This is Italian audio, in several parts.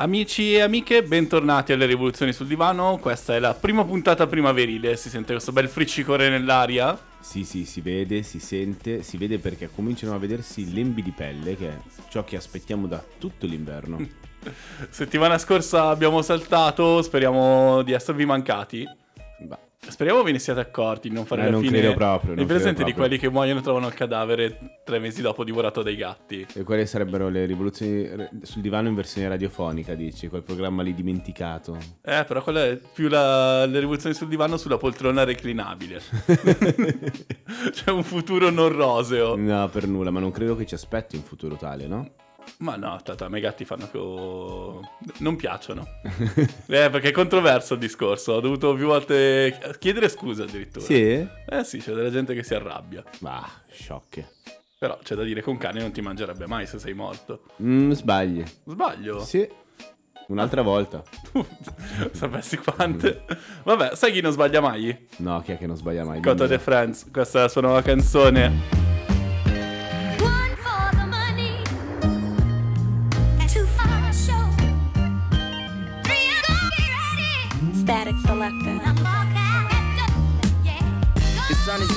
Amici e amiche, bentornati alle Rivoluzioni sul Divano. Questa è la prima puntata primaverile. Si sente questo bel friccicore nell'aria. Sì, sì, si vede, si sente, si vede perché cominciano a vedersi lembi di pelle, che è ciò che aspettiamo da tutto l'inverno. Settimana scorsa abbiamo saltato, speriamo di esservi mancati. Bah, Speriamo ve ne siate accorti, di non fare Eh, la non fine credo proprio, non presente di quelli che muoiono e trovano il cadavere tre mesi dopo divorato dai gatti. e quelle sarebbero le rivoluzioni sul divano in versione radiofonica, dici, quel programma lì dimenticato. Eh, però quella è più la, le rivoluzioni sul divano sulla poltrona reclinabile. C'è un futuro non roseo. No, per nulla, ma non credo che ci aspetti un futuro tale, no? Ma no, tata, a me i gatti fanno co... non piacciono. eh, perché è controverso il discorso. Ho dovuto più volte chiedere scusa addirittura. Sì? Eh sì, c'è della gente che si arrabbia. Bah, sciocche. Però c'è da dire che un cane non ti mangerebbe mai se sei morto. Mm, sbagli. Sbaglio? Sì. Un'altra volta. Sapessi quante. Vabbè, sai chi non sbaglia mai? No, chi è che non sbaglia mai? Cotta the Friends. Questa è la sua nuova canzone.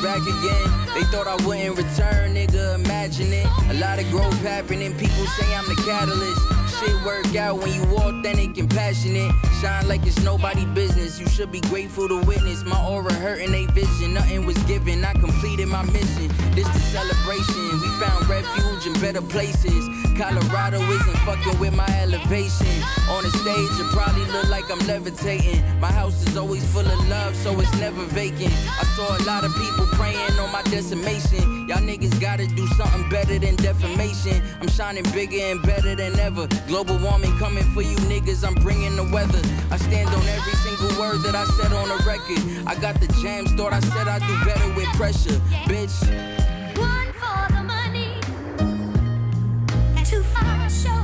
Back again. They thought I wouldn't return, nigga. Imagine it. A lot of growth happening. People say I'm the catalyst. Shit work out when you authentic and passionate. Shine like it's nobody business. You should be grateful to witness my aura hurting they vision. Nothing was given. I completed my mission. This the celebration. We found refuge in better places. Colorado isn't fucking with my elevation. On the stage, it probably look like I'm levitating. My house is always full of love, so it's never vacant. I saw a lot of people praying on my decimation. Y'all niggas gotta do something better than defamation. I'm shining bigger and better than ever. Global warming coming for you niggas, I'm bringing the weather. I stand on every single word that I said on the record. I got the jams, thought I said I'd do better with pressure. Bitch, One for the money, two for the show,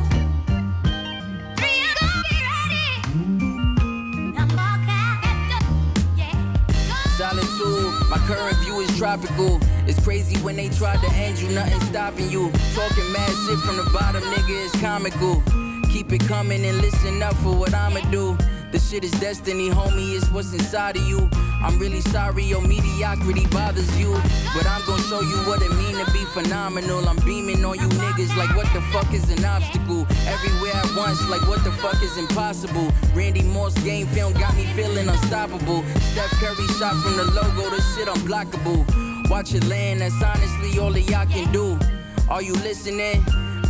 three are gonna be ready. I'm all capped up, yeah. Solitude, my current view is tropical. It's crazy when they try to end you, nothing stopping you. Talking mad shit from the bottom, nigga, is comical. Keep it coming and listen up for what I'ma do. The shit is destiny, homie, it's what's inside of you. I'm really sorry your mediocrity bothers you. But I'm gonna show you what it mean to be phenomenal. I'm beaming on you niggas like what the fuck is an obstacle? Everywhere at once, like what the fuck is impossible? Randy Moss game film got me feeling unstoppable. Steph Curry shot from the logo, this shit unblockable. Watch it land, that's honestly all that y'all can do. Are you listening?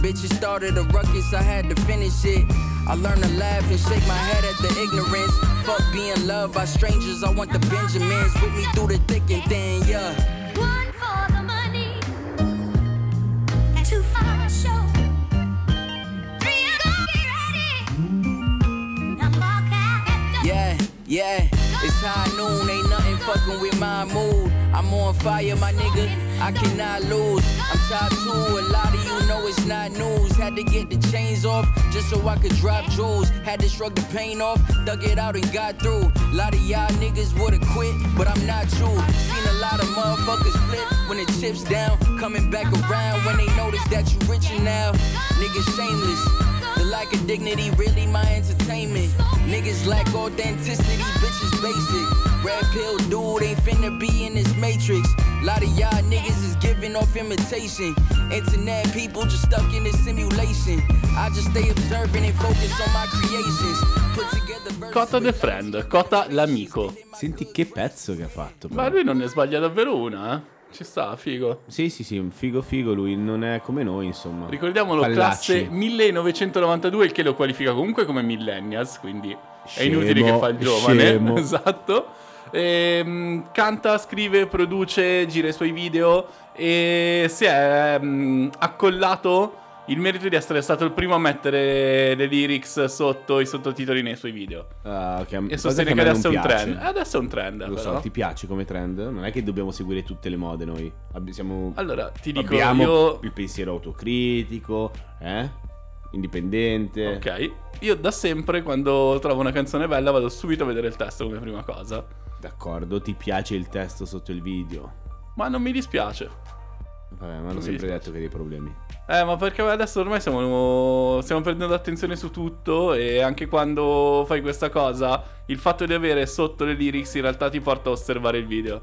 Bitches started a ruckus, I had to finish it. I learn to laugh and shake my head at the ignorance. Fuck being loved by strangers, I want the Benjamins with me through the thick and thin, yeah. One for the money, two for the show, three are gonna be ready. I'm all capped up. Yeah, yeah, it's high noon, ain't nothing fucking with my mood. I'm on fire, my nigga, I cannot lose. I'm top two, a lot of you know it's not news. Had to get the chains off just so I could drop jewels. Had to shrug the pain off, dug it out and got through. A lot of y'all niggas would've quit, but I'm not you. Seen a lot of motherfuckers flip when the chips down. Coming back around when they notice that you richer now. Niggas shameless. Lack of dignity really my entertainment. Niggas lack authenticity, bitches basic. Red pill dude ain't finna be in this matrix. Lot of y'all niggas is giving off imitation. Internet people just stuck in this simulation. I just stay observing and focus on my creations. Put together verses Cotta the Friend, Cotta l'amico. Senti che pezzo che ha fatto. Ma però. lui non ne sbaglia davvero una, eh? Ci sta, figo. Sì, sì, sì, figo figo lui, non è come noi, insomma. Ricordiamolo, Pallacci. classe 1992, il che lo qualifica comunque come millennials, quindi è Scemo, inutile che fa il giovane. scemo. Esatto. Ehm, canta, scrive, produce, gira i suoi video e si è mm, accollato il merito di essere stato il primo a mettere le lyrics sotto i sottotitoli nei suoi video. Che a- E sostiene che me adesso è un trend. Adesso è un trend, Lo so, però. ti piace come trend? Non è che dobbiamo seguire tutte le mode noi. Abbi- siamo- Allora, ti dico, abbiamo io... il pensiero autocritico, eh? Indipendente. Ok, io da sempre quando trovo una canzone bella vado subito a vedere il testo come prima cosa. D'accordo, ti piace il testo sotto il video? Ma non mi dispiace. Vabbè, mi hanno sempre dispiace. detto che hai dei problemi. Eh, ma perché adesso ormai stiamo, stiamo prendendo attenzione su tutto e anche quando fai questa cosa, il fatto di avere sotto le lyrics in realtà ti porta a osservare il video.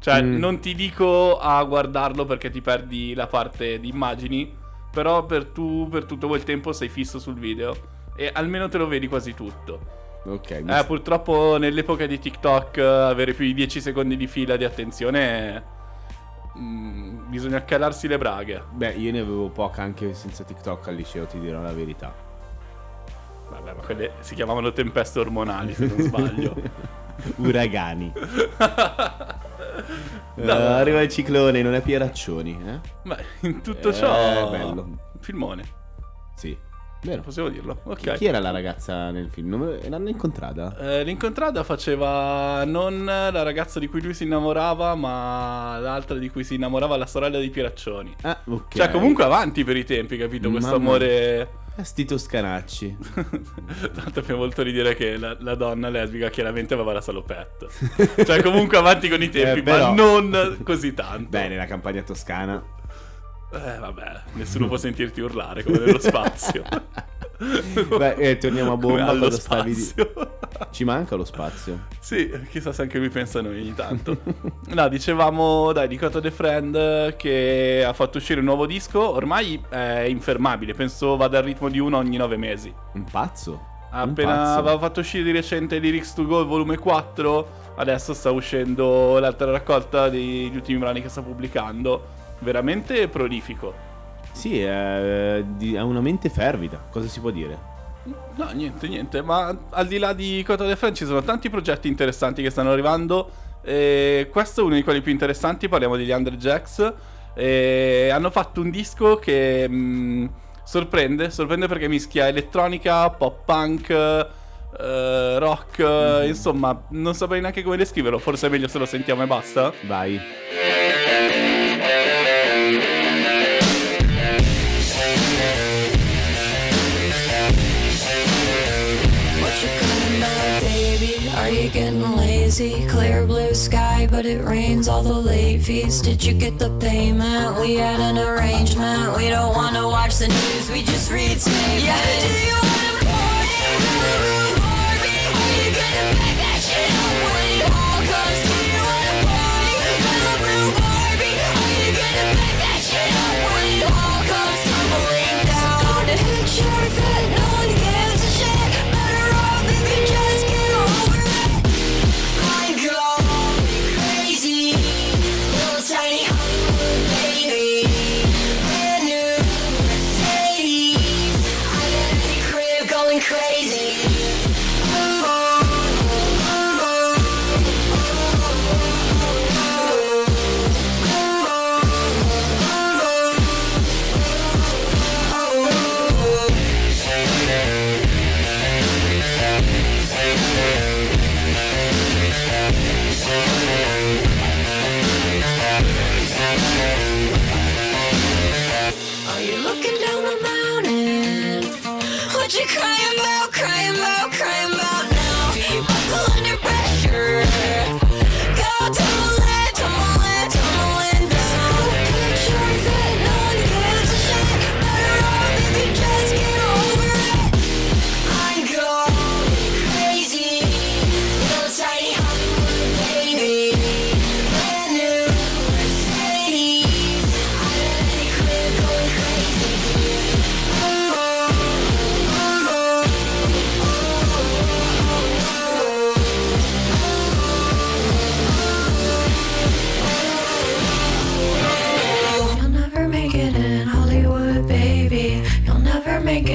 Cioè, Mm. non ti dico a guardarlo perché ti perdi la parte di immagini, però per tu per tutto quel tempo sei fisso sul video e almeno te lo vedi quasi tutto. Ok, mi Eh, purtroppo nell'epoca di TikTok avere più di 10 secondi di fila di attenzione mm, bisogna calarsi le braghe. Beh, io ne avevo poca anche senza TikTok al liceo, ti dirò la verità. Vabbè, ma quelle si chiamavano tempeste ormonali, se non sbaglio. Uragani. No, Eh, no. arriva il ciclone, non è Pieraccioni, eh? Beh, in tutto Eh, ciò... bello. Filmone, Sì. Vero. possiamo dirlo. Chi- Ok. Chi era la ragazza nel film? Non L'hanno incontrata? Eh, l'incontrata faceva non la ragazza di cui lui si innamorava, ma l'altra di cui si innamorava la sorella di Pieraccioni. Ah, ok. Cioè, comunque avanti per i tempi, capito? Questo Mamma amore... Sti toscanacci. Tanto mi ha molto ridere che la, la donna lesbica chiaramente aveva la salopette. cioè, comunque avanti con i tempi, Eh, però- ma non così tanto. Beh, nella campagna toscana. Eh, vabbè, nessuno può sentirti urlare come nello spazio. Beh, eh, torniamo a bomba. allo stavi di-. Ci manca lo spazio. Sì, chissà se anche lui pensa a noi ogni tanto. no, dicevamo, dai, di Cotto The Friend che ha fatto uscire un nuovo disco, ormai è infermabile, penso vada al ritmo di uno ogni nove mesi. Un pazzo. Appena aveva fatto uscire di recente Lyrics to Go volume 4, adesso sta uscendo l'altra raccolta degli ultimi brani che sta pubblicando. Veramente prolifico. Sì, è, di- ha una mente fervida. Cosa si può dire? No, niente, niente, ma al di là di Cota The Friend ci sono tanti progetti interessanti che stanno arrivando. E questo è uno di quelli più interessanti, parliamo degli Underjacks. E hanno fatto un disco che mh, sorprende, sorprende perché mischia elettronica, pop punk, eh, rock, insomma, non saprei neanche come descriverlo, forse è meglio se lo sentiamo e basta. Vai. Are you getting lazy? Clear blue sky, but it rains all the late fees. Did you get the payment? We had an arrangement. We don't wanna watch the news, we just read statements. Yeah, do you wanna party? Are you gonna back that shit up when it all comes? Do you wanna party? Barbie? Are you gonna back that shit up when it all comes tumbling down? Picture fit,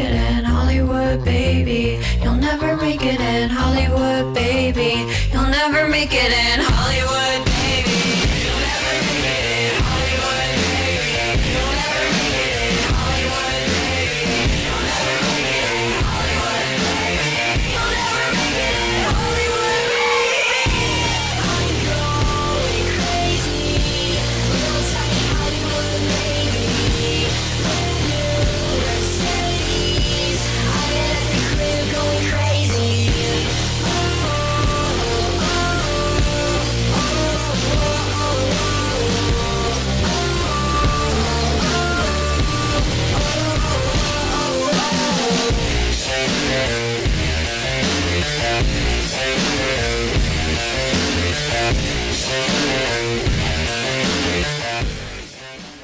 it in Hollywood, baby. You'll never make it in Hollywood, baby. You'll never make it in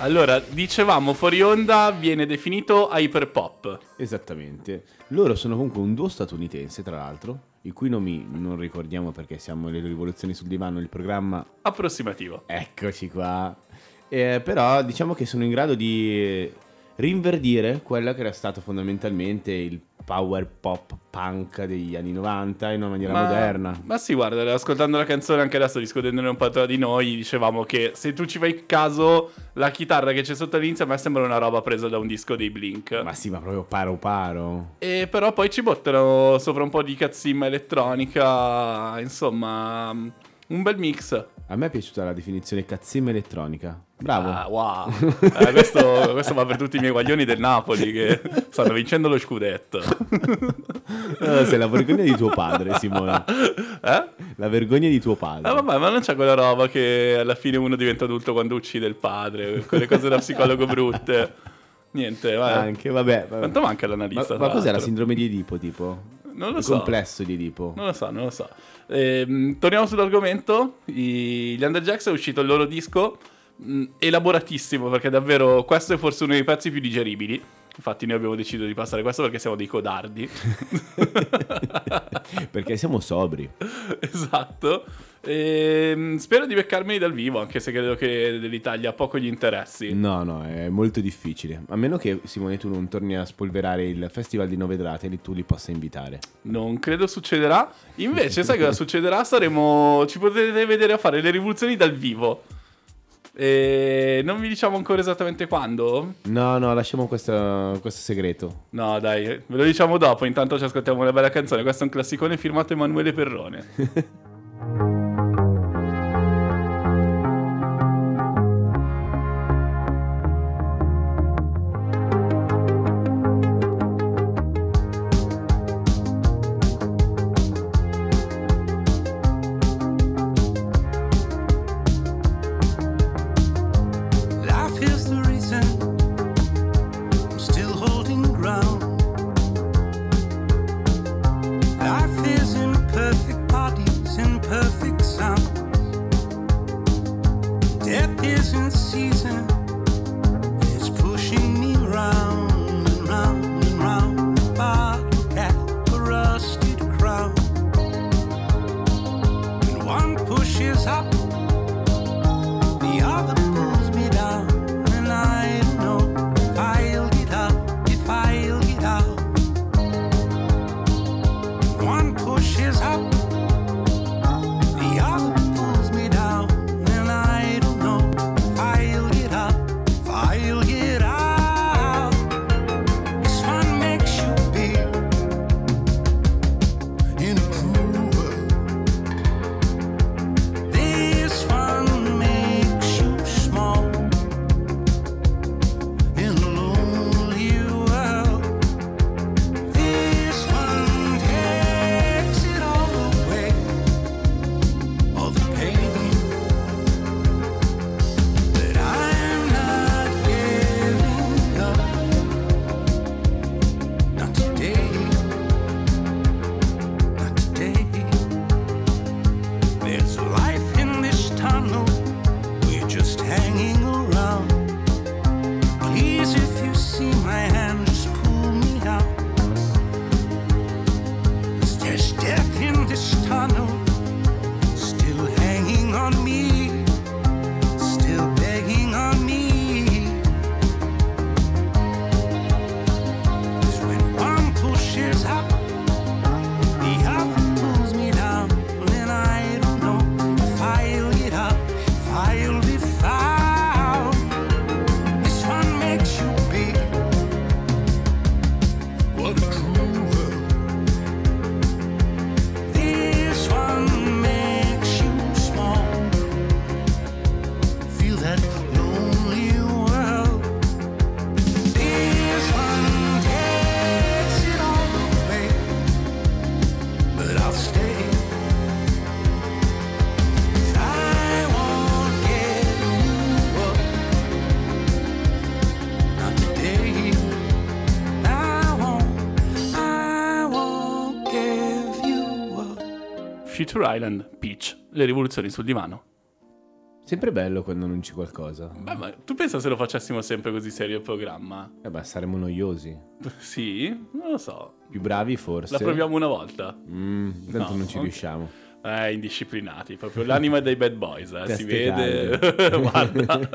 Allora, dicevamo fuori onda viene definito hyperpop. Esattamente. Loro sono comunque un duo statunitense, tra l'altro, i cui nomi non ricordiamo perché siamo le rivoluzioni sul divano, il programma Approssimativo. Eccoci qua. Eh, però diciamo che sono in grado di rinverdire quello che era stato fondamentalmente il power pop punk degli anni 90 in una maniera moderna. Ma sì, guarda, ascoltando la canzone anche adesso, discutendone un po' tra di noi, dicevamo che se tu ci fai caso, la chitarra che c'è sotto all'inizio a me sembra una roba presa da un disco dei Blink. Ma sì, ma proprio paro paro. E però poi ci buttano sopra un po' di cazzimma elettronica, insomma, un bel mix. A me è piaciuta la definizione cazzimma elettronica. Bravo. Ah, wow. Eh, questo, questo va per tutti i miei guaglioni del Napoli che stanno vincendo lo scudetto. Eh, sei la vergogna di tuo padre, Simone. Eh? La vergogna di tuo padre. Ah, vabbè, ma non c'è quella roba che alla fine uno diventa adulto quando uccide il padre, quelle cose da psicologo brutte. Niente, vai. Anche, vabbè. vabbè. Quanto manca Ma, l'analista? ma tra cos'è la sindrome di Edipo, tipo? Non lo Il so. complesso di Edipo. Non lo so, non lo so. Ehm, torniamo sull'argomento. I- gli Underjacks è uscito il loro disco mh, elaboratissimo perché davvero questo è forse uno dei pezzi più digeribili. Infatti noi abbiamo deciso di passare questo perché siamo dei codardi. Perché siamo sobri. esatto. Ehm, spero di beccarmeli dal vivo, anche se credo che dell'Italia poco gli interessi. No, no, è molto difficile. A meno che Simone tu non torni a spolverare il festival di Novedrate e tu li possa invitare. Non credo succederà. Invece, sai cosa succederà? Saremo. Ci potete vedere a fare le rivoluzioni dal vivo. E non vi diciamo ancora esattamente quando? No, no, lasciamo questo, questo segreto. No, dai, ve lo diciamo dopo. Intanto ci ascoltiamo una bella canzone. Questo è un classicone firmato Emanuele Perrone. Future Island, Peach, le rivoluzioni sul divano. Sempre bello quando annunci qualcosa. Beh, ma tu pensa se lo facessimo sempre così serio il programma? Eh beh, saremmo noiosi. Sì? Non lo so. Più bravi forse. La proviamo una volta. Mm, tanto No, non ci ok. riusciamo. Eh, indisciplinati, proprio l'anima dei bad boys, eh, si vede. Guarda.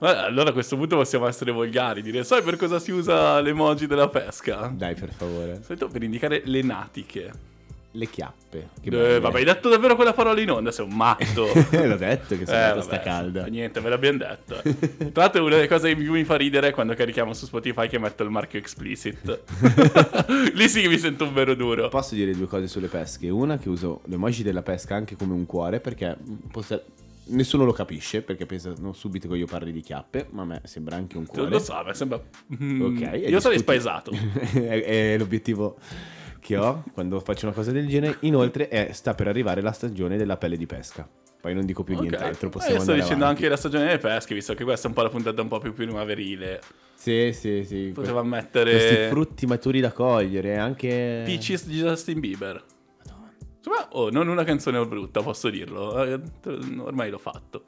Allora a questo punto possiamo essere volgari, dire sai per cosa si usa l'emoji della pesca? Dai, per favore. Solito per indicare le natiche. Le chiappe. Che Eh, vabbè, hai detto davvero quella parola in onda, sei un matto. L'ho detto che sono Eh, andata sta vabbè, calda. Niente, ve l'abbiamo detto. Tra l'altro una delle cose che più mi fa ridere è quando carichiamo su Spotify che metto il marchio explicit. Lì sì che mi sento un vero duro. Posso dire due cose sulle pesche. Una che uso l'emoji della pesca anche come un cuore perché possa- nessuno lo capisce perché pensano subito che io parli di chiappe, ma a me sembra anche un cuore. Lo so, mi sembra... Mm, Ok, Io sarei discuti- spaesato. è, è l'obiettivo ho quando faccio una cosa del genere. Inoltre è- sta per arrivare la stagione della pelle di pesca. Poi non dico più Ok. nient'altro, Eh, possiamo io sto dicendo avanti. anche la stagione delle pesche, visto che questa è un po' la puntata un po' più primaverile. Sì, sì, sì. Poteva Que- mettere Questi frutti maturi da cogliere, anche... Peaches di Justin Bieber. Insomma, oh, non una canzone brutta, posso dirlo. Eh, ormai l'ho fatto.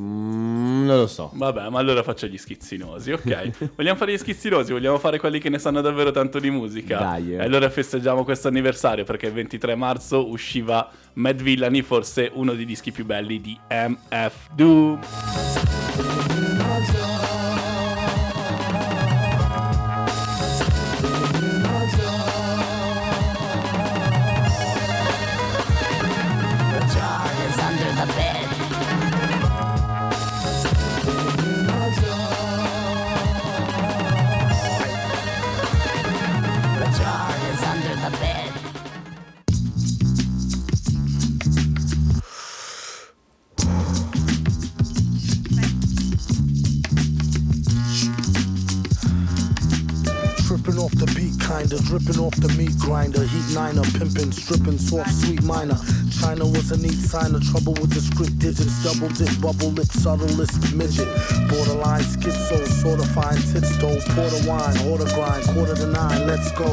Mm, non lo so. Vabbè, ma allora faccio gli schizzinosi, ok? vogliamo fare gli schizzinosi? Vogliamo fare quelli che ne sanno davvero tanto di musica? Dai, eh. E allora festeggiamo questo anniversario perché il 23 marzo usciva Mad Villany, forse uno dei dischi più belli di MF Doom. Tripping off the beat, kinda dripping off the meat grinder. Heat niner, pimping, stripping, soft, sweet minor. China was a neat sign of trouble with the script digits. Double dip, bubble lip, subtlest midget. Borderline schizo, sorta fine tits though. Porter wine, order grind, quarter to nine, let's go.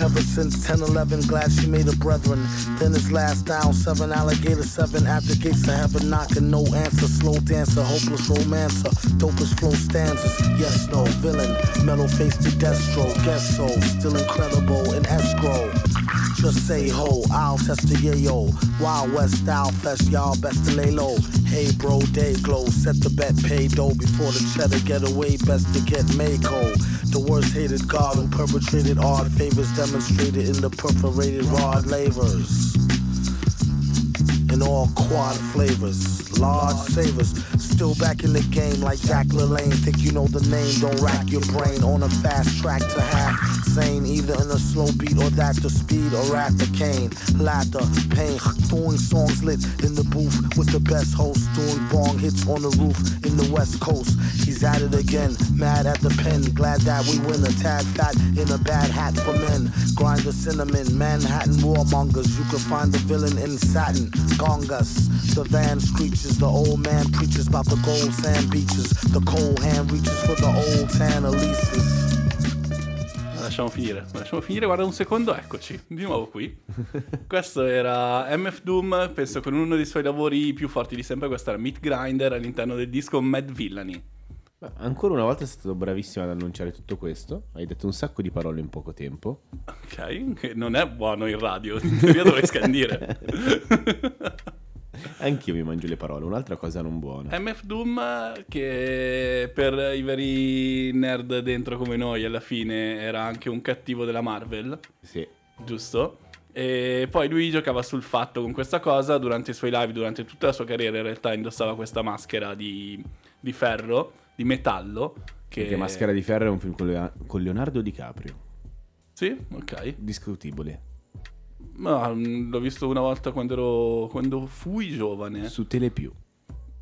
Ever since 10 11, glad she made a brethren. Then his last down, seven alligator, seven the gates of heaven, knocking, no answer. Slow dancer, hopeless romancer, dopest flow stanzas. Yes, no, villain, metal face to destro, guess so, still incredible in escrow. Just say ho, I'll test the yayo. Wild West style fest, y'all best to lay low. Hey bro, day glow, set the bet, pay dough before the cheddar get away, best to get Mako. The worst hated god who perpetrated odd favors demonstrated in the perforated rod lavers in all quad flavors. Large savers, still back in the game like Jack LaLanne. Think you know the name, don't rack your brain on a fast track to half sane. Either in a slow beat or that the speed or at the cane. Laughter, pain, doing songs lit in the booth with the best host. Doing bong hits on the roof in the west coast. He's at it again, mad at the pen. Glad that we win a tad fat in a bad hat for men. Grind the cinnamon, Manhattan warmongers. You can find the villain in satin. Gongas, the van screeches. The old man preaches about the gold sand beaches. The cold hand reaches for the old tan Elises. Lasciamo finire, lasciamo finire, guarda un secondo, eccoci, di nuovo qui. Questo era MF Doom, penso con uno dei suoi lavori più forti di sempre, questo era Meat Grinder all'interno del disco Mad Villany. Ma Ancora una volta sei stato bravissimo ad annunciare tutto questo. Hai detto un sacco di parole in poco tempo. Ok, non è buono in radio, in teoria dovrei scandire. Anch'io mi mangio le parole, un'altra cosa non buona. MF Doom che per i veri nerd dentro come noi alla fine era anche un cattivo della Marvel, Sì. giusto? E poi lui giocava sul fatto con questa cosa durante i suoi live, durante tutta la sua carriera in realtà indossava questa maschera di, di ferro, di metallo. Che Perché Maschera di Ferro è un film con, Leonardo DiCaprio. Sì, ok. Discutibile. Ma mm, l'ho visto una volta quando, ero, quando fui giovane. Su Telepiù.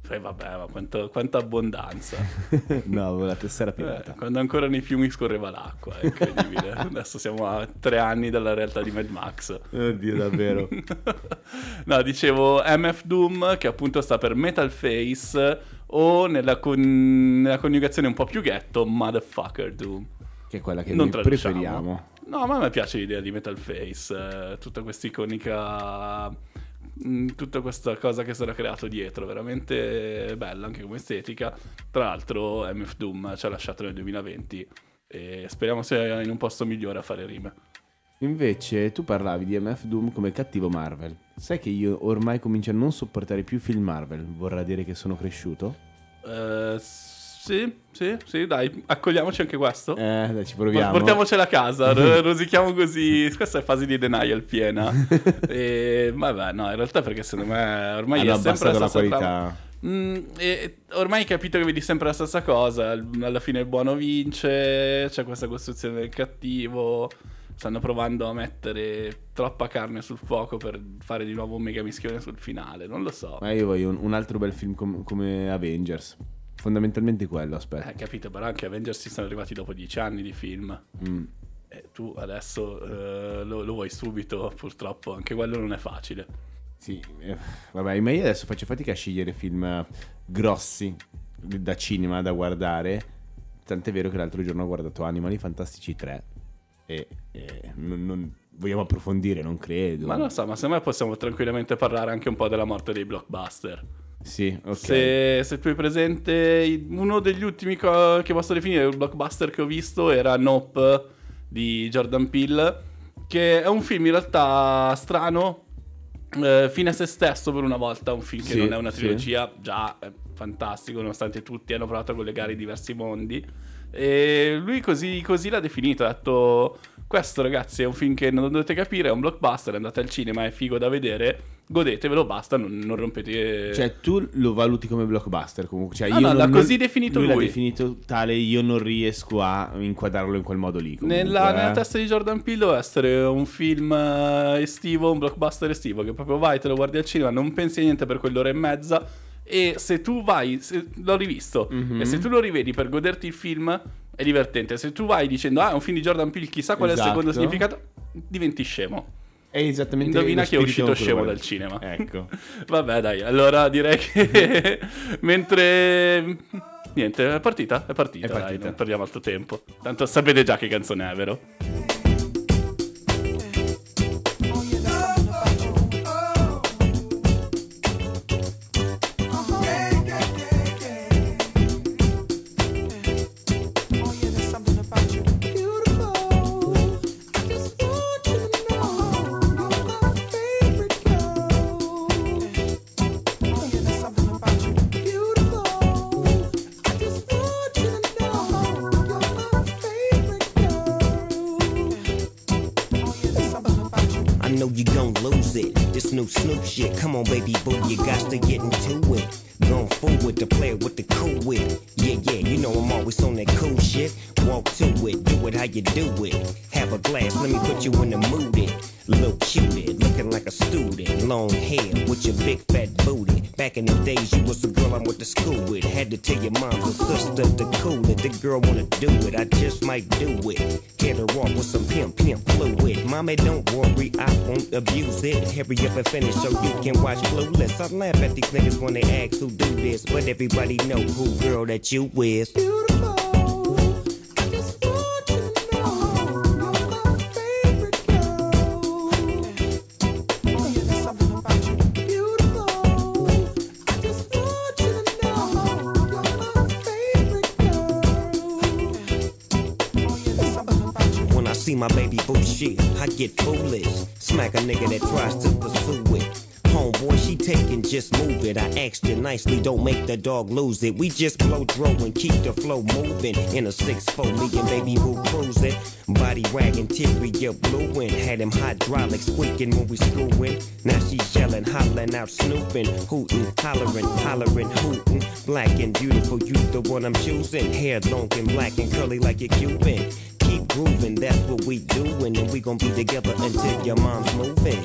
E vabbè, ma quanto- quanta abbondanza. no, avevo la tessera Eh, pirata. quando ancora nei fiumi scorreva l'acqua, è incredibile. Adesso siamo a tre anni dalla realtà di Mad Max. Oddio, davvero. no, dicevo MF Doom, che appunto sta per Metal Face, o nella, con- nella coniugazione un po' più ghetto, Motherfucker Doom. che è quella che Non noi preferiamo. No, ma a me piace l'idea di Metal Face, eh, tutta questa iconica mh, tutta questa cosa che sarà creato dietro, veramente bella anche come estetica. Tra l'altro MF Doom ci ha lasciato nel 2020 e speriamo sia in un posto migliore a fare rime. Invece tu parlavi di MF Doom come cattivo Marvel. Sai che io ormai comincio a non sopportare più film Marvel. Vorrà dire che sono cresciuto? Eh, sì, sì, sì, dai, accogliamoci anche questo. Eh, dai, ci proviamo. Portiamocela a casa, ro- rosichiamo così. Questa è fase di denial piena. e, vabbè, no, in realtà perché secondo me ormai Hanno è sempre la qualità. trama. Mm, e ormai hai capito che vedi sempre la stessa cosa. Alla fine il buono vince, c'è questa costruzione del cattivo. Stanno provando a mettere troppa carne sul fuoco per fare di nuovo un mega mischione sul finale. Non lo so. Ma io voglio un, un altro bel film com- come Avengers. Fondamentalmente quello, aspetta. Eh, capito, però anche Avengers sono arrivati dopo dieci anni di film. Mm. E tu adesso eh, lo, lo vuoi subito, purtroppo. Anche quello non è facile. Sì, eh, vabbè, ma io adesso faccio fatica a scegliere film grossi da cinema da guardare. Tant'è vero che l'altro giorno ho guardato Animali Fantastici 3 e, e non, non- vogliamo approfondire, non credo. Ma lo so, ma secondo me possiamo tranquillamente parlare anche un po' della morte dei blockbuster. Sì, ok. Se, se tu hai presente, uno degli ultimi co- che posso definire un blockbuster che ho visto era Nope di Jordan Peele, che è un film in realtà strano, eh, fine a se stesso per una volta, un film che Sì, non è una sì. trilogia, già è fantastico, nonostante tutti hanno provato a collegare i diversi mondi. E lui così, così l'ha definito, ha detto... Questo ragazzi è un film che non dovete capire, è un blockbuster, andate al cinema, è figo da vedere, godetevelo, basta, non, non rompete... Cioè, tu lo valuti come blockbuster comunque. Cioè, No, io no, l'ha così definito lui. l'ha lui. definito tale, io non riesco a inquadrarlo in quel modo lì. comunque, Nella, eh. nella testa di Jordan Peele deve essere un film eh, estivo, un blockbuster estivo, che proprio vai, te lo guardi al cinema, non pensi a niente per quell'ora e mezza. E se tu vai, se- l'ho rivisto, Mhm. e se tu lo rivedi per goderti il film, è divertente. Se tu vai dicendo, ah, è un film di Jordan Peele, chissà qual è il secondo Esatto. significato, diventi scemo. È esattamente Indovina chi è uscito scemo dal cinema. Ecco. Vabbè, dai, allora direi che mentre. Niente, è partita? È partita, È dai, partita. non perdiamo altro tempo. Tanto sapete già che canzone è, vero? Snoop shit. Come on, baby boo, you got to get into it. To play with the player with the cool wit. Yeah, yeah, you know I'm always on that cool shit. Walk to it, do it how you do it. Have a glass, let me put you in the mood. It. Little cutie, looking like a student. Long hair with your big fat booty. Back in the days, you was the girl I went to school with. Had to tell your mom and sister to cool it. The girl wanna do it, I just might do it. Hit her off with some pimp, pimp fluid. Mommy, don't worry, I won't abuse it. Hurry up and finish so you can watch Clueless. I laugh at these niggas when they ask who do this, but everybody know who girl that you is. Beautiful. I just want to know. Yeah, there's something about you. Beautiful. I just want to know her. Yeah, there's something about you. When I see my baby boo shit, I get foolish. Smack a nigga that tries to pursue it. Homeboy, she taking, just move it. I asked you nicely, don't make the dog lose it. We just blow throw and keep the flow moving. In a 6-4, me and baby boo cruising. Body wagging, teary, you blue and had him hydraulics squeaking when we screwing. Now she yelling, hollering out, snooping, hooting, hollering, hollering, hooting. Black and beautiful, you the one I'm choosing. Hair long and black and curly like a Cuban. Keep grooving, that's what we doing, and we gon' be together until your mom's moving.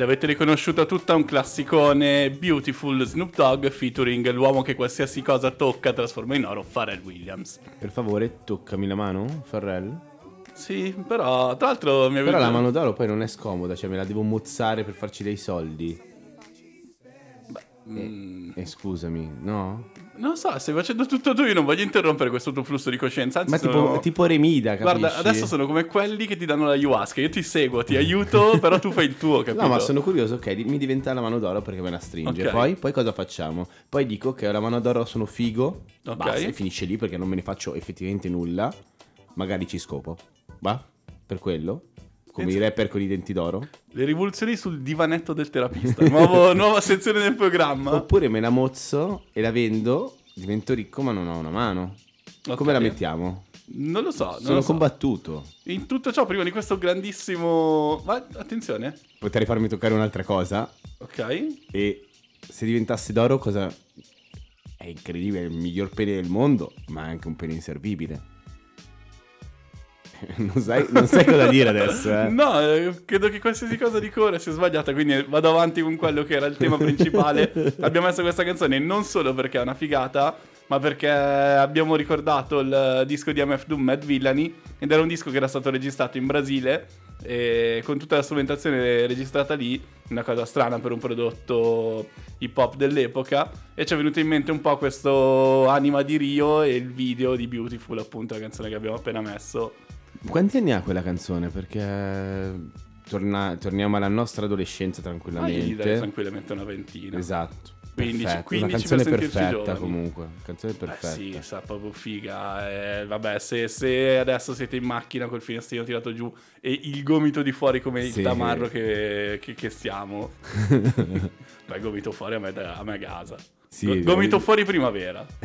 L'avete riconosciuta tutta un classicone Beautiful Snoop Dogg featuring l'uomo che qualsiasi cosa tocca trasforma in oro, Pharrell Williams. Per favore, toccami la mano, Farrell. Sì, però tra l'altro mi avete... Però la mano d'oro poi non è scomoda, cioè me la devo mozzare per farci dei soldi. Mm, E scusami, no? non so, stai facendo tutto tu, io non voglio interrompere questo tuo flusso di coscienza. Anzi, Ma sono- tipo, tipo Remida, capisci? Guarda, adesso sono come quelli che ti danno la ayahuasca. Io ti seguo, ti aiuto, però tu fai il tuo, capito? No, ma sono curioso, ok, mi diventa la mano d'oro perché me la stringe. Ok. Poi, poi cosa facciamo? Poi dico che la mano d'oro, sono figo. Ok. Basta, e finisce lì perché non me ne faccio effettivamente nulla. Magari ci scopo. Va? Per quello? Come i rapper con i denti d'oro. Le rivoluzioni sul divanetto del terapista. Nuovo- nuova sezione del programma. Oppure me la mozzo e la vendo, divento ricco ma non ho una mano. Ok. Come la mettiamo? Non lo so, non Sono lo so. combattuto. In tutto ciò, prima di questo grandissimo... Ma attenzione, Potrei farmi toccare un'altra cosa. ok? E se diventasse d'oro, cosa. È incredibile, è il miglior pene del mondo, ma è anche un pene inservibile. Non sai, non sai cosa dire adesso, eh? No, eh, credo che qualsiasi cosa dico ora sia sbagliata, quindi vado avanti con quello che era il tema principale. Abbiamo messo questa canzone non solo perché è una figata, ma perché abbiamo ricordato il disco di MF Doom, Mad Villani, ed era un disco che era stato registrato in Brasile, e con tutta la strumentazione registrata lì, una cosa strana per un prodotto hip hop dell'epoca, e ci è venuto in mente un po' questo Anima di Rio e il video di Beautiful, appunto, la canzone che abbiamo appena messo. Quanti anni ha quella canzone? Perché torna- torniamo alla nostra adolescenza Ah, io gli tranquillamente. darei tranquillamente una ventina. Esatto. 15, Perfetto. 15 Una canzone per perfetta giovani. comunque. Canzone Eh perfetta. sì, sa proprio figa. eh, vabbè, se, se adesso siete in macchina col finestrino tirato giù e il gomito di fuori come il Sì. tamarro che, che, che stiamo. Poi gomito fuori a me, a me casa. Sì, Go- sì. gomito fuori primavera.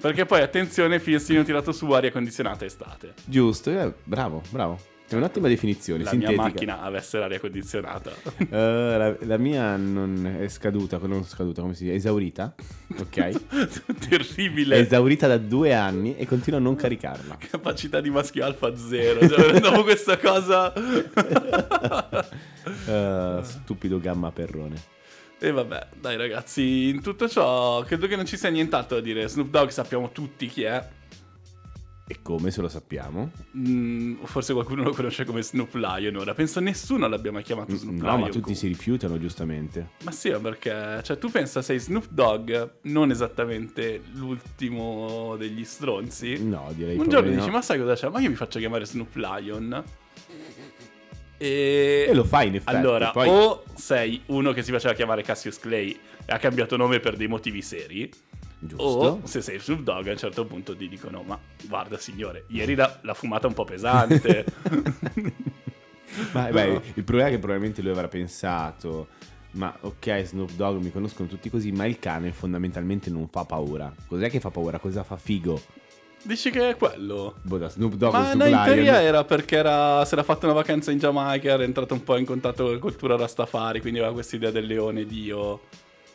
Perché poi attenzione, finestrino tirato su, aria condizionata estate. Giusto, eh, bravo, bravo. È un'ottima definizione, La sintetica. mia macchina avesse l'aria condizionata. Eh, la, la mia non è scaduta, non scaduta, come si dice? Esaurita. Ok. Terribile. È esaurita da due anni e continuo a non caricarla. Capacità di maschio alfa zero. Cioè, dopo questa cosa. Eh, stupido gamma perrone. E vabbè, dai ragazzi, in tutto ciò credo che non ci sia nient'altro da dire. Snoop Dogg sappiamo tutti chi è. E come se lo sappiamo? Mm, forse qualcuno lo conosce come Snoop Lion ora. Penso nessuno l'abbia mai chiamato Snoop No, Lion. ma tutti comunque. si rifiutano, giustamente. Ma sì, perché, cioè, tu pensa sei Snoop Dogg, non esattamente l'ultimo degli stronzi. No, direi Un giorno di dici, no. ma sai cosa c'è? Ma io mi faccio chiamare Snoop Lion. E... E lo fai in effetti. Allora, poi... o sei uno che si faceva chiamare Cassius Clay e ha cambiato nome per dei motivi seri, Giusto. o se sei Snoop Dogg a un certo punto ti dicono, ma guarda signore, ieri la, la fumata è un po' pesante. Ma beh, il problema è che probabilmente lui avrà pensato. Ma ok, Snoop Dogg mi conoscono tutti così, ma il cane fondamentalmente non fa paura. Cos'è che fa paura? Cosa fa figo? Dici che è quello? Boh, da Snoop Dogg Ma Snoop no, in teoria era perché era, si era fatto una vacanza in Giamaica, era entrato un po' in contatto con la cultura Rastafari, quindi aveva questa idea del leone dio.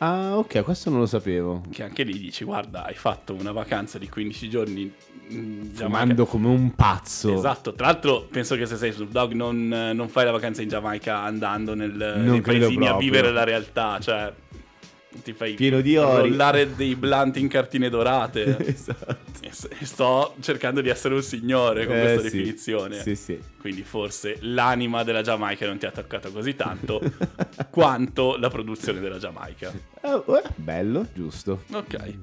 Ah, ok, questo non lo sapevo. Che anche lì dici, guarda, hai fatto una vacanza di 15 giorni in Giamaica. Fumando come un pazzo. Esatto, tra l'altro penso che se sei Snoop Dogg non, non fai la vacanza in Giamaica andando nel, nei paesini a proprio. vivere la realtà, cioè ti fai Pieno di ori. rollare dei blunt in cartine dorate. esatto. E sto cercando di essere un signore con Eh, questa sì. definizione. Sì, sì. Quindi forse l'anima della Giamaica non ti ha toccato così tanto quanto la produzione della Giamaica. Eh, eh, bello, giusto. Ok.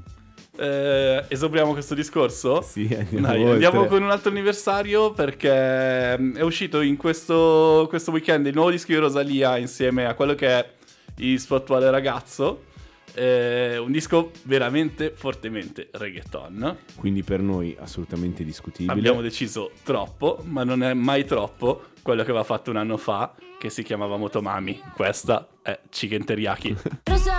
Eh, esauriamo questo discorso? Sì, andiamo Dai, andiamo con un altro anniversario perché mm, è uscito in questo, questo weekend il nuovo disco di Rosalia insieme a quello che è il suo attuale ragazzo. Eh, un disco veramente fortemente reggaeton. Quindi per noi assolutamente discutibile. Abbiamo deciso troppo, ma non è mai troppo quello che aveva fatto un anno fa, che si chiamava Motomami. Questa è Chicken Teriyaki. Rosa,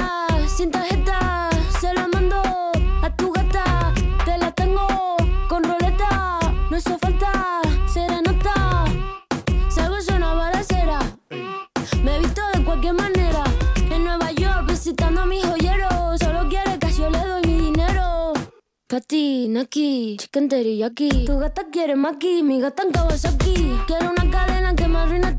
Pati, Naki, chicken teriyaki. Tu gata quiere maki, mi gata en Kawasaki. Quiero una cadena que me arruine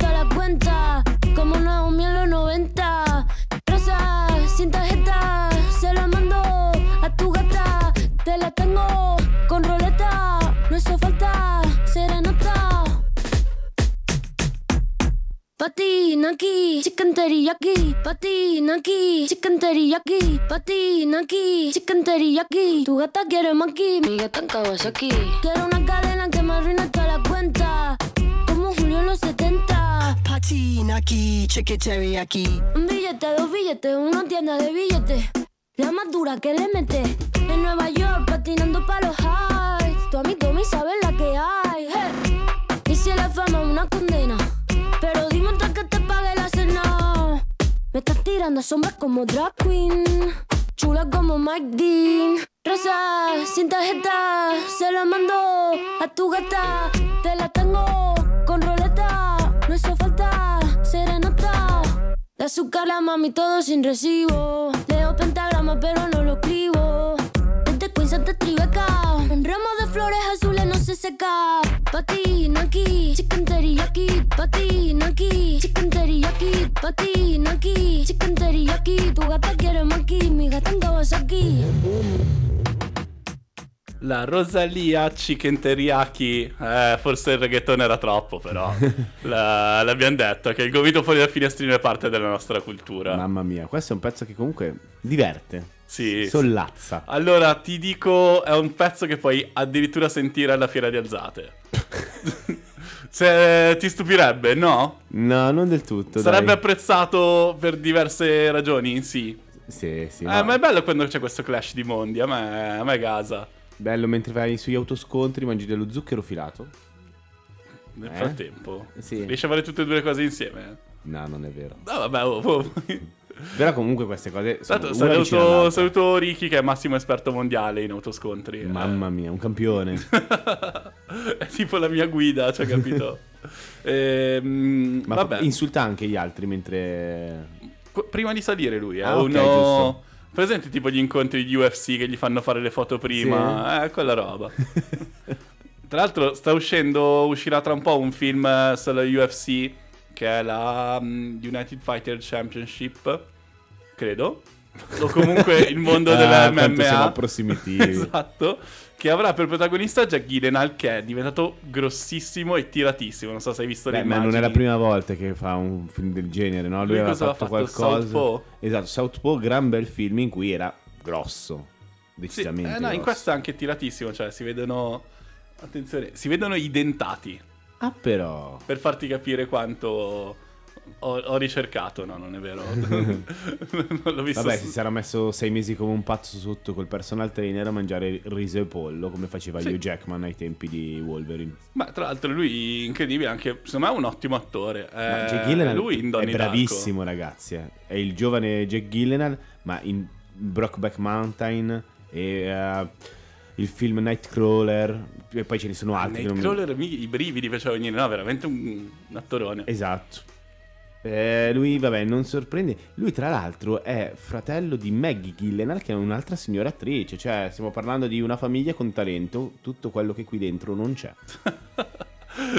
Pati, Naki, chicken teriyaki. Pati, Naki, chicken teriyaki. Pati, Naki, chicken teriyaki. Tu gata quiere maki, mi gata en Kawasaki. Quiero una cadena que me arruine toda la cuenta. Como Julio en los 70. Pati, Naki, chicken teriyaki. Un billete, dos billetes, una tienda de billetes. La más dura que le mete. En Nueva York patinando pa' los highs. Tu amigo Tommy sabe la que hay. hey. Y si la fama es una condena. Me estás tirando sombras como drag queen. Chula como Mike Dean. Rosa, sin tarjeta, se la mando a tu gata. Te la tengo con roleta. No hizo falta serenata. De azúcar la mami todo sin recibo. Leo pentagrama pero no lo escribo. Desde Queens hasta Tribeca. Un ramo de flores azules no se seca. 버티너기 치킨 테리야끼 버티너기 치킨 테리야끼 버티너기 치킨 테리야끼 누가 다 괴를 먹기 미가 땅가와 서기. La Rosalia Chicken Teriyaki. Eh, forse il reggaeton era troppo, però. La- l'abbiamo detto che il gomito fuori dal finestrino è parte della nostra cultura. Mamma mia, questo è un pezzo che comunque diverte. Sì. Sollazza. Allora, ti dico, è un pezzo che puoi addirittura sentire alla fiera di alzate. Se ti stupirebbe, no? No, non del tutto. Sarebbe dai. apprezzato per diverse ragioni, sì. Sì, sì. Eh, no. ma è bello quando c'è questo clash di mondi, a me, a me gasa. Bello mentre vai sugli autoscontri, mangi dello zucchero filato. Nel Eh? frattempo. Sì. Riesci a fare tutte e due le cose insieme? No, non è vero. No, vabbè, oh, oh. Però comunque queste cose sono Tanto saluto, saluto Ricky che è massimo esperto mondiale in autoscontri. eh. Mamma mia, un campione. è tipo la mia guida, cioè, capito? Ehm, Ma vabbè, insulta anche gli altri mentre... prima di salire lui è Ah, ok, uno... Presente tipo gli incontri di UFC che gli fanno fare le foto prima? Eh, quella roba. Tra l'altro sta uscendo, uscirà tra un po' un film eh, sulla UFC che è la mm, United Fighter Championship, credo. O comunque il mondo Ah, della quanto siamo MMA. approssimativi. esatto. Che avrà per protagonista Jack Gyllenhaal che è diventato grossissimo e tiratissimo. Non so se hai visto Beh, le ma immagini. non è la prima volta che fa un film del genere, no? Lui, Lui aveva fatto fatto? qualcosa. Southpaw? Esatto, Southpaw, gran bel film in cui era grosso. Sì, Decisamente. eh, no, in questo è anche tiratissimo, cioè si vedono attenzione, si vedono i dentati Ah, però. per farti capire quanto ho, ho ricercato, no, non è vero. non l'ho visto. Vabbè, si sarà messo sei mesi come un pazzo sotto col personal trainer a mangiare riso e pollo, come faceva Sì. Hugh Jackman ai tempi di Wolverine. Ma tra l'altro lui incredibile, anche secondo me è un ottimo attore. Ma Eh, Jack Gyllenhaal lui in è bravissimo, ragazzi. eh. È il giovane Jack Gyllenhaal, ma in Brockback Mountain e eh, il film Nightcrawler. E poi ce ne sono Darko. altri. non Nightcrawler, mi- i brividi faceva venire, no, veramente un, un attorone. Esatto. Eh, lui, vabbè, non sorprende. Lui, tra l'altro, è fratello di Maggie Gyllenhaal, che è un'altra signora attrice. Cioè, stiamo parlando di una famiglia con talento. Tutto quello che qui dentro non c'è.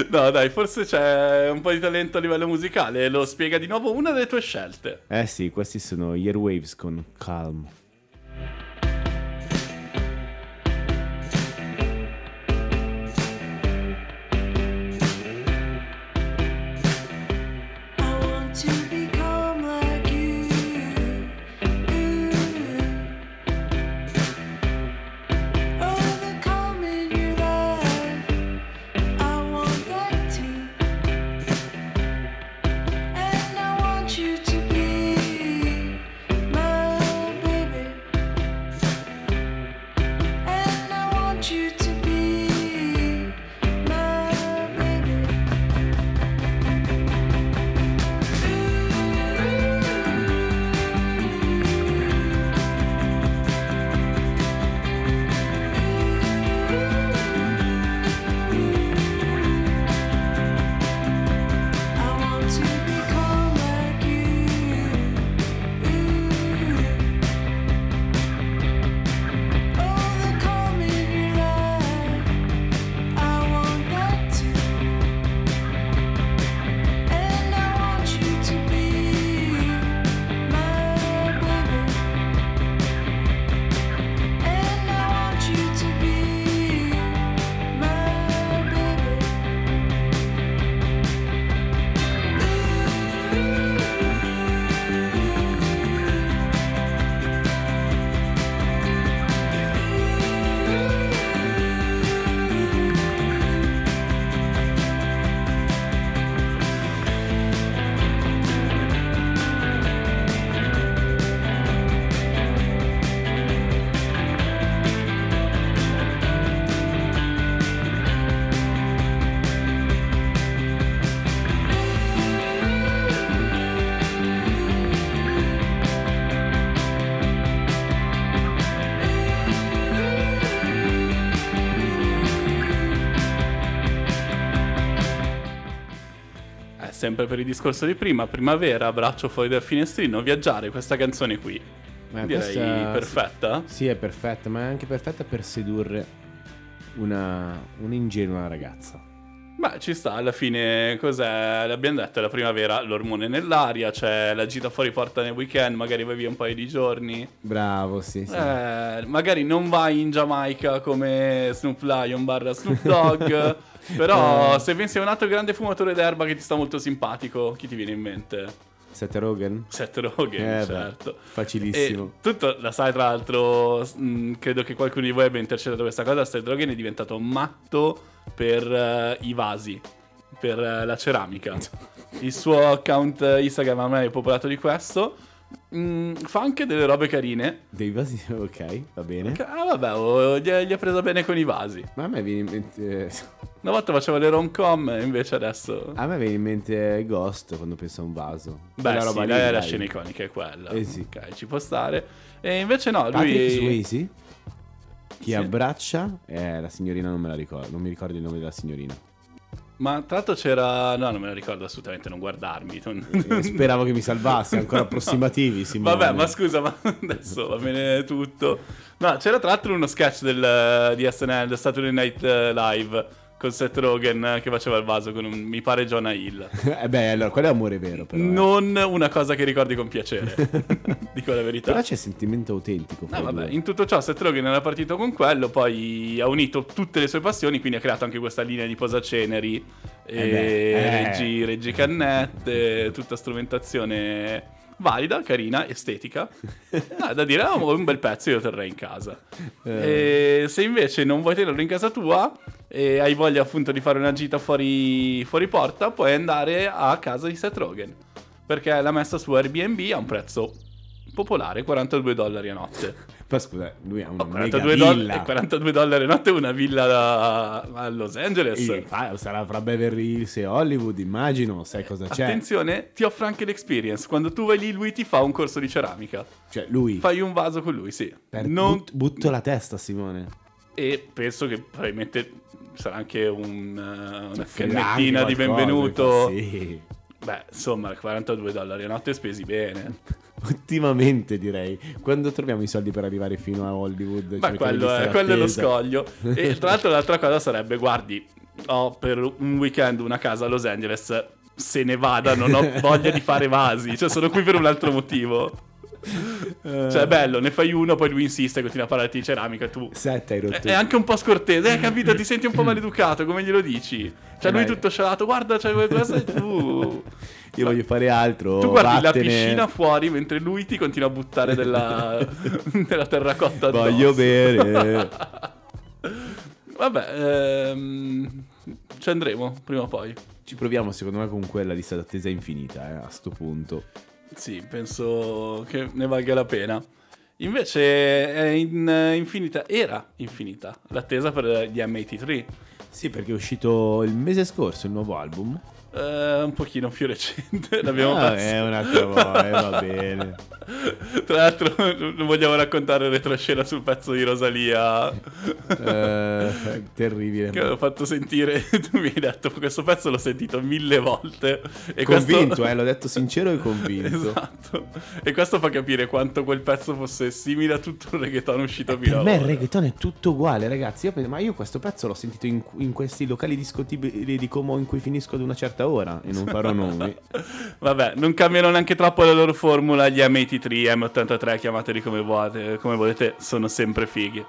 No, dai, forse c'è un po' di talento a livello musicale. Lo spiega di nuovo una delle tue scelte. Eh sì, questi sono Airwaves con Calm. Sempre per il discorso di prima, primavera, braccio fuori dal finestrino, viaggiare, questa canzone qui. Ma Direi questa- perfetta. Sì, è perfetta, ma è anche perfetta per sedurre una, un'ingenua ragazza. Beh, ci sta, alla fine cos'è? L'abbiamo detto, è la primavera, l'ormone nell'aria, c'è la gita fuori porta nel weekend, magari vai via un paio di giorni. Bravo, sì, sì. Eh, magari non vai in Giamaica come Snoop Lion barra Snoop Dogg, però Eh. se pensi a un altro grande fumatore d'erba che ti sta molto simpatico, chi ti viene in mente? Seth Rogen? Seth Rogen, Eh, beh, certo. facilissimo. E tutto, la sai tra l'altro, mh, credo che qualcuno di voi abbia intercettato questa cosa, Seth Rogen è diventato matto per eh, i vasi, per eh, la ceramica. Il suo account Instagram me è popolato di questo. Mm, fa anche delle robe carine. Dei vasi, ok, va bene. Ah vabbè, oh, gli, gli ha presa bene con i vasi. Ma a me viene in mente... Una volta faceva le rom-com invece adesso... A me viene in mente Ghost quando penso a un vaso. Beh Quella sì, roba lì, la, la dai. scena iconica è quella. Eh sì. Ok, ci può stare. E invece no, lui... Patrick Swayze chi Sì. abbraccia eh, la signorina non me la ricordo, non mi ricordo il nome della signorina. Ma tra l'altro c'era... No, non me lo ricordo assolutamente, non guardarmi. non- Eh, Speravo che mi salvassi, ancora approssimativi, Simone. Vabbè, ma scusa, ma adesso va bene tutto. No, c'era tra l'altro uno sketch del, di SNL, Saturday Night eh, Live, con Seth Rogen eh, che faceva il vaso con un, mi pare Jonah Hill. eh beh, allora, quello è amore vero però. eh. Non una cosa che ricordi con piacere, dico la verità. Però c'è sentimento autentico. No, vabbè, in tutto ciò Seth Rogen era partito con quello, poi ha unito tutte le sue passioni, quindi ha creato anche questa linea di posaceneri, e Eh beh, eh. reggi, reggi cannette, tutta strumentazione valida, carina, estetica. Ah, da dire, oh, un bel pezzo io lo terrei in casa. E se invece non vuoi tenerlo in casa tua e hai voglia appunto di fare una gita fuori, fuori porta, puoi andare a casa di Seth Rogen. Perché l'ha messa su Airbnb a un prezzo popolare, 42 dollari a notte. Ma scusa, lui ha una Oh, mega 42, doll- villa. e 42 dollari a notte una villa da- a Los Angeles. E fa- sarà fra Beverly Hills e Hollywood, immagino, sai cosa c'è. Attenzione, ti offre anche l'experience. Quando tu vai lì, lui ti fa un corso di ceramica. Cioè, lui Fai un vaso con lui, sì. per- Non- but- butto la testa, Simone. E penso che probabilmente sarà anche un, eh, una cannettina anche di benvenuto. Sì. Beh, insomma, 42 dollari a notte spesi bene. Ottimamente direi. Quando troviamo i soldi per arrivare fino a Hollywood? in quello è, quello è lo scoglio. E tra l'altro l'altra cosa sarebbe, guardi, ho per un weekend una casa a Los Angeles, se ne vada, non ho voglia di fare vasi, cioè sono qui per un altro motivo. Cioè, è bello, ne fai uno, poi lui insiste, continua a parlare di ceramica e tu... Sette hai rotto. È è anche un po' scortese, hai capito? Ti senti un po' maleducato, come glielo dici? Cioè, lui Eh, tutto scialato, guarda, c'è qualcosa e tu... Io voglio fare altro. Tu guardi vattene. la piscina fuori mentre lui ti continua a buttare della, della terracotta addosso. Voglio bere. Vabbè, ehm, ci andremo prima o poi. Ci proviamo, secondo me, con quella lista d'attesa infinita, eh, a sto punto. Sì, penso che ne valga la pena. Invece è in- infinita, era infinita l'attesa per gli M83. Sì, perché è uscito il mese scorso il nuovo album. Eh, un pochino più recente, l'abbiamo Ah, perso. è un'altra volta, eh, va bene. Tra l'altro, non vogliamo raccontare retroscena sul pezzo di Rosalia Eh, terribile. che ho fatto sentire. Tu mi hai detto, questo pezzo l'ho sentito mille volte. E Convinto, questo... eh, l'ho detto sincero e convinto. Esatto. E questo fa capire quanto quel pezzo fosse simile a tutto il reggaeton uscito fino Per me il reggaeton è tutto uguale, ragazzi. Io penso- ma io questo pezzo l'ho sentito in, in questi locali discutibili di Como in cui finisco ad una certa ora e non farò nomi. Vabbè, non cambiano neanche troppo la loro formula. Gli M83, M83, chiamateli come volete, come volete sono sempre fighi.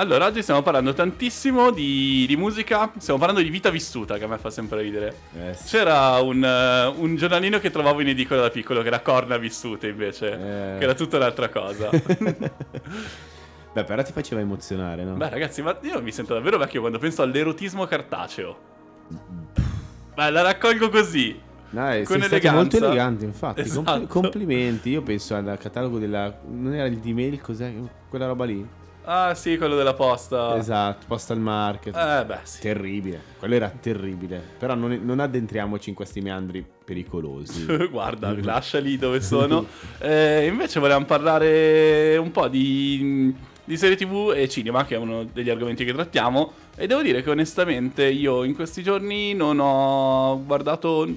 Allora, oggi stiamo parlando tantissimo di, di musica, stiamo parlando di vita vissuta, che a me fa sempre ridere. Eh, sì. C'era un, eh, un giornalino che trovavo in edicola da piccolo, che era Corna Vissute invece, Eh. che era tutta un'altra cosa. Beh, però ti faceva emozionare, no? Beh, ragazzi, ma io mi sento davvero vecchio quando penso all'erotismo cartaceo. Beh, la raccolgo così. Dai, con eleganza. molto elegante, infatti. Esatto. Compli- complimenti. Io penso al catalogo della. Non era il D-Mail, cos'è? Quella roba lì. Ah, sì, quello della posta. Esatto, postal market. Eh, beh, sì. Terribile. Quello era terribile. Però non, non addentriamoci in questi meandri pericolosi. Guarda, lasciali dove sono. Eh, invece volevamo parlare un po' di, di serie tv e cinema, che è uno degli argomenti che trattiamo. E devo dire che onestamente io in questi giorni non ho guardato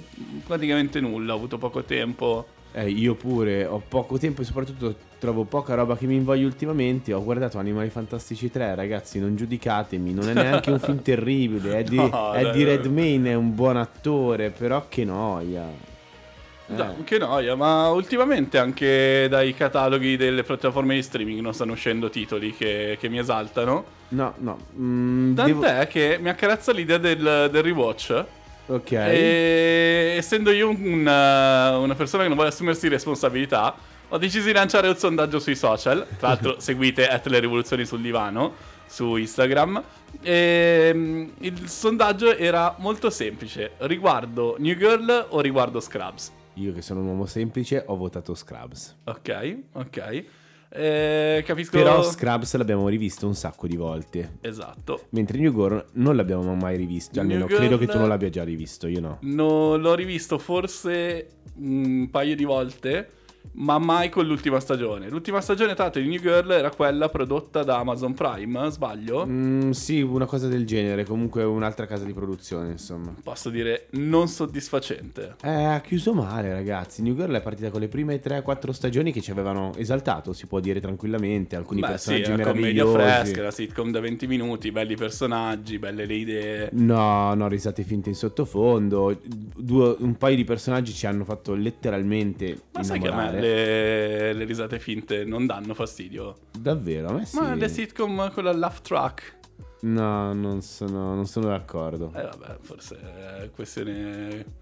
praticamente nulla, ho avuto poco tempo. Eh, io pure ho poco tempo e soprattutto trovo poca roba che mi invoglia ultimamente. Ho guardato Animali Fantastici 3, ragazzi, non giudicatemi, non è neanche un film terribile. Eddie, No, Eddie. Redmayne è un buon attore, però che noia. Eh. No, che noia, ma ultimamente anche dai cataloghi delle piattaforme di streaming non stanno uscendo titoli che, che mi esaltano. No, no. mm, devo- Tant'è che mi accarezza l'idea del, del rewatch. Ok. E essendo io un- una, una persona che non vuole assumersi responsabilità, ho deciso di lanciare un sondaggio sui social. Tra l'altro, seguite at le rivoluzioni sul divano su Instagram. E, mm, il sondaggio era molto semplice: riguardo New Girl o riguardo Scrubs? Io che sono un uomo semplice ho votato Scrubs. Ok, ok. Eh, capisco. Però Scrubs l'abbiamo rivisto un sacco di volte. Esatto. Mentre New Girl non l'abbiamo mai rivisto. Almeno New credo che Girl- tu non l'abbia già rivisto, io no. No, l'ho rivisto forse un paio di volte, ma mai con l'ultima stagione. L'ultima stagione, tra l'altro, di New Girl era quella prodotta da Amazon Prime, sbaglio? Mm, sì, una cosa del genere. Comunque un'altra casa di produzione, insomma. Posso dire non soddisfacente. Eh, ha chiuso male, ragazzi. New Girl è partita con le prime 3-4 stagioni che ci avevano esaltato, si può dire tranquillamente. Alcuni Beh, sì, personaggi è una commedia fresca, la sitcom da 20 minuti, belli personaggi, belle le idee. No, no, risate finte in sottofondo. Due- un paio di personaggi ci hanno fatto letteralmente Ma sai che a me innamorare. le, le risate finte non danno fastidio? Davvero, a me sì. Ma le sitcom con la laugh track. No, non sono, non sono d'accordo. Eh vabbè, forse è questione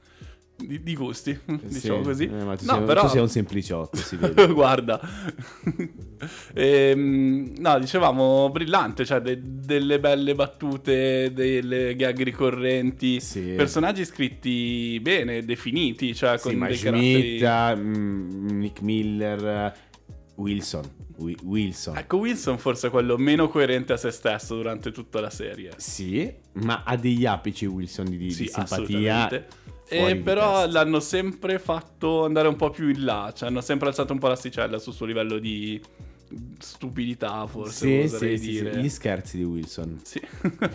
di, di gusti, Sì, diciamo così. eh, no, sei, però... tu sei un sempliciotto, si vede. Guarda. Ehm, no, dicevamo brillante, cioè de- delle belle battute, delle gag ricorrenti, Sì. personaggi scritti bene, definiti, cioè Sì, con ma dei Schmidt, caratteri... mm, Nick Miller, Wilson. Wi- Wilson. Ecco, Wilson forse è quello meno coerente a se stesso durante tutta la serie. Sì, ma ha degli apici Wilson di, di Sì, simpatia. E di però l'hanno sempre fatto andare un po' più in là, cioè hanno sempre alzato un po' l'asticella sul suo livello di stupidità, forse Sì, oserei sì, sì, dire. sì, gli scherzi di Wilson. Sì.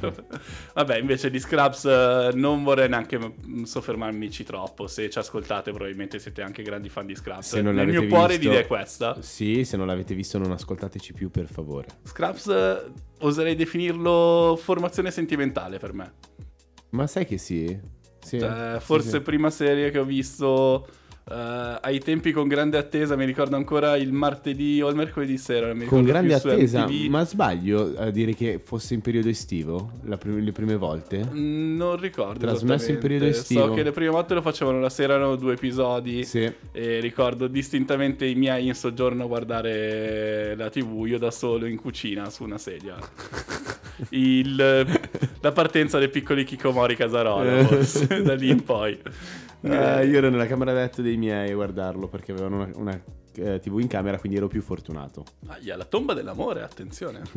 Vabbè, invece di Scraps eh, non vorrei neanche mm, soffermarmici troppo. Se ci ascoltate, probabilmente siete anche grandi fan di Scraps. Se non Nel mio cuore visto- l'idea è questa. Sì, se non l'avete visto non ascoltateci più per favore. Scraps eh, oserei definirlo formazione sentimentale per me. Ma sai che sì? Sì, Cioè, sì, forse sì. prima serie che ho visto eh, ai tempi con grande attesa, mi ricordo ancora il martedì o il mercoledì sera. Con grande attesa, ma sbaglio a dire che fosse in periodo estivo prim- le prime volte? Mm, Non ricordo. Trasmesso in periodo estivo. So che le prime volte lo facevano la sera, erano due episodi. Sì. E ricordo distintamente i miei in soggiorno a guardare la TV, io da solo in cucina su una sedia. Il- la partenza dei piccoli Kikomori Casarola, forse, da lì in poi. Eh, io ero nella camera da letto dei miei a guardarlo perché avevano una, una, eh, TV in camera, quindi ero più fortunato. Aia, la tomba dell'amore, attenzione.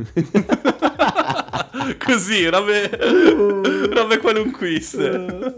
Così, robe, robe qualunquiste.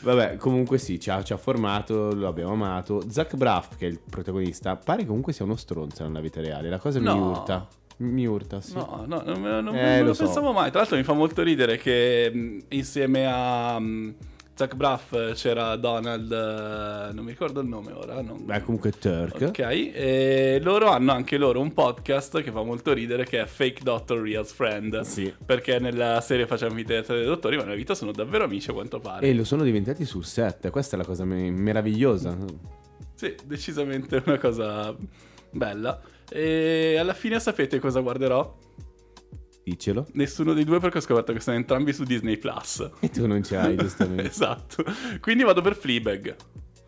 Vabbè, comunque sì, ci ha, ci ha formato, lo abbiamo amato. Zach Braff, che è il protagonista, pare comunque sia uno stronzo nella vita reale. La cosa mi No. urta. Mi urta, sì. No, no, non, me- non- Eh, non lo lo so. pensavo mai. Tra l'altro mi fa molto ridere che mh, insieme a mh, Zach Braff c'era Donald, eh, non mi ricordo il nome ora. non- Beh, comunque Turk. Ok, e loro hanno anche loro un podcast che fa molto ridere che è Fake Doctor Real Friend. Sì. Perché nella serie facciamo di essere dei dottori, ma nella vita sono davvero amici a quanto pare. E lo sono diventati sul set. Questa è la cosa me- meravigliosa. Sì, decisamente una cosa bella. E alla fine sapete cosa guarderò? Dicelo. Nessuno dei due perché ho scoperto che sono entrambi su Disney Plus. E tu non ce l'hai, giustamente. esatto. Quindi vado per Fleabag.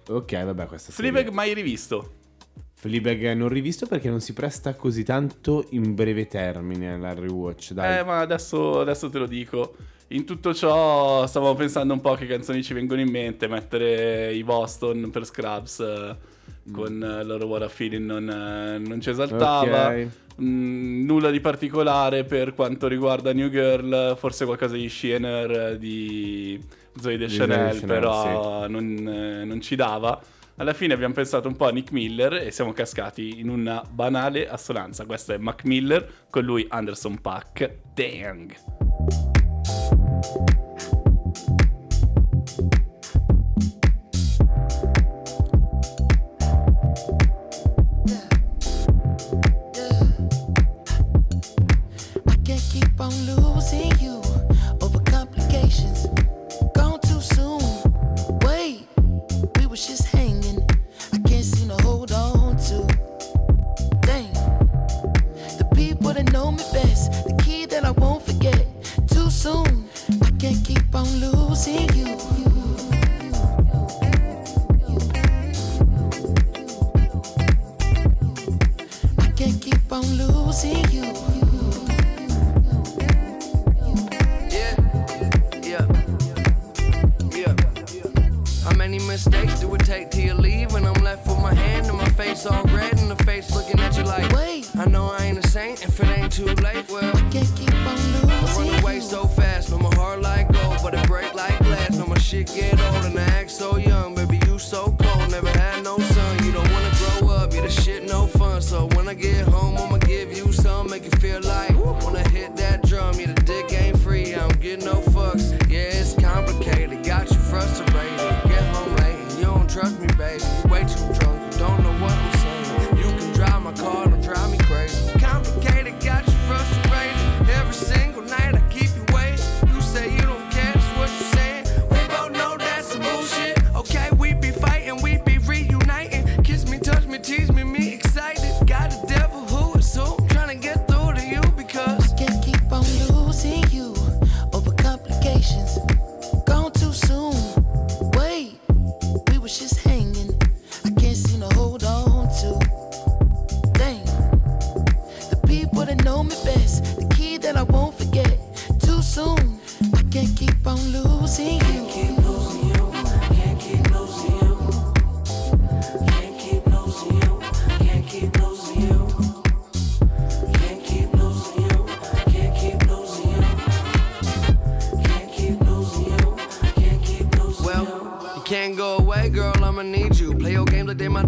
ok, vabbè, questa serie. Fleabag mai rivisto. Fleabag non rivisto perché non si presta così tanto in breve termine al rewatch. Dai. Eh, ma adesso, adesso te lo dico. In tutto ciò stavamo pensando un po' che canzoni ci vengono in mente. Mettere i Boston per Scrubs con eh, loro What a Feeling non, eh, non ci esaltava. Ok. Mm, nulla di particolare per quanto riguarda New Girl. Forse qualcosa di Sheener eh, di Zoe Di Deschanel, Deschanel, però non, eh, non ci dava. Alla fine abbiamo pensato un po' a Nick Miller e siamo cascati in una banale assonanza. Questo è Mac Miller, con lui Anderson Pack. Dang!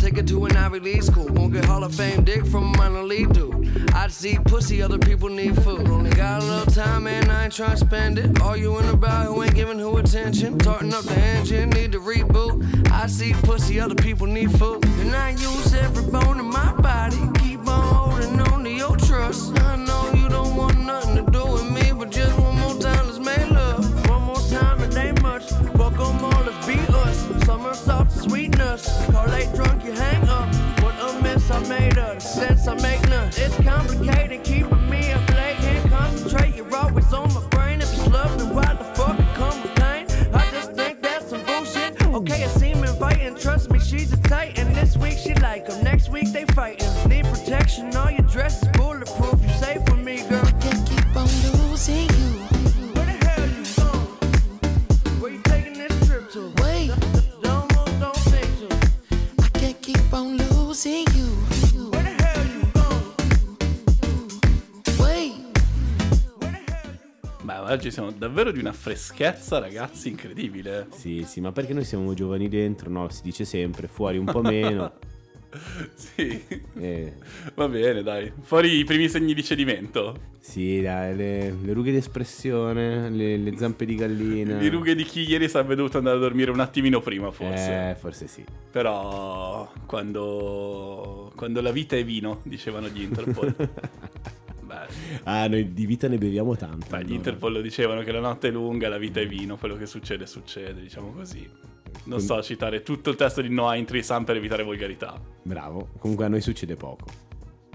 take it to an Ivy League school. Won't get Hall of Fame dick from a minor league dude. I'd see pussy, other people need food. Only got a little time and I ain't trying to spend it. All you in about who ain't giving who attention. Starting up the engine, need to reboot. I see pussy, other people need food. And I use every bone in my body. Keep on holding on. siamo davvero di una freschezza, ragazzi, incredibile. Sì, sì, ma perché noi siamo giovani dentro, no? Si dice sempre, fuori un po' meno. sì. Eh. Va bene, dai. Fuori i primi segni di cedimento. Sì, dai, le, le rughe di espressione, le, le, zampe di gallina. Le rughe di chi ieri sarebbe dovuto andare a dormire un attimino prima, forse. Eh, forse sì. Però quando, quando la vita è vino, dicevano gli Interpol. ah, noi di vita ne beviamo tanto. Allora. gli Interpol lo dicevano che la notte è lunga, la vita è vino, quello che succede succede, diciamo così. Non so citare tutto il testo di Noah in Sam per evitare volgarità. Bravo, comunque a noi succede poco.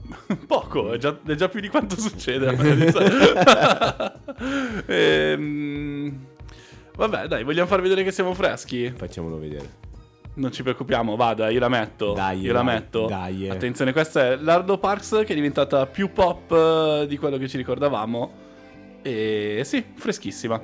poco, è già, è già, più di quanto succede. ehm... Vabbè, dai, vogliamo far vedere che siamo freschi? Facciamolo vedere. Non ci preoccupiamo, vada, io la metto. Dai, io dai, la metto. Dai. Attenzione, questa è Lardo Parks che è diventata più pop eh, di quello che ci ricordavamo. E sì, freschissima.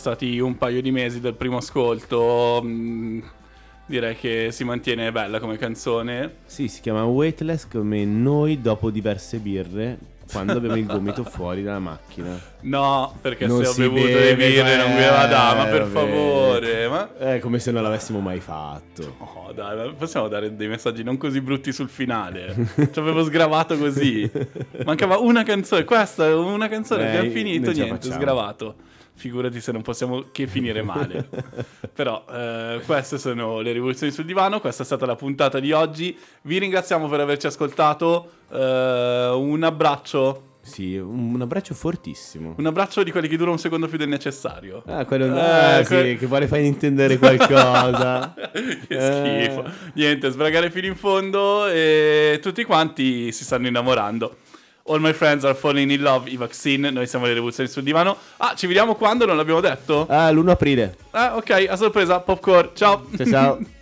Passati un paio di mesi dal primo ascolto. mm, direi che si mantiene bella come canzone. Sì, si chiama Weightless come noi dopo diverse birre quando abbiamo il gomito fuori dalla macchina. No, perché Non se ho bevuto beve, le birre non mi va da, ma eh, per vabbè. favore. Ma... È come se non l'avessimo mai fatto. Oh, dai, possiamo dare dei messaggi non così brutti sul finale. Ci avevo sgravato così. Mancava una canzone, questa è una canzone, Eh, abbiamo finito, la niente, facciamo. sgravato. Figurati se non possiamo che finire male. Però eh, queste sono le rivoluzioni sul divano, questa è stata la puntata di oggi. Vi ringraziamo per averci ascoltato. Eh, un abbraccio. Sì, un, abbraccio fortissimo. Un abbraccio di quelli che dura un secondo più del necessario. Ah, quello Eh, eh, sì, che vuole far intendere qualcosa. che Eh. schifo. Niente, sbragare fino in fondo e tutti quanti si stanno innamorando. All my friends are falling in love, i vaccine, noi siamo le rivoluzioni sul divano. Ah, ci vediamo quando? Non l'abbiamo detto? Ah, l'1 aprile. Ah, ok, a sorpresa, popcorn, ciao. Ciao ciao.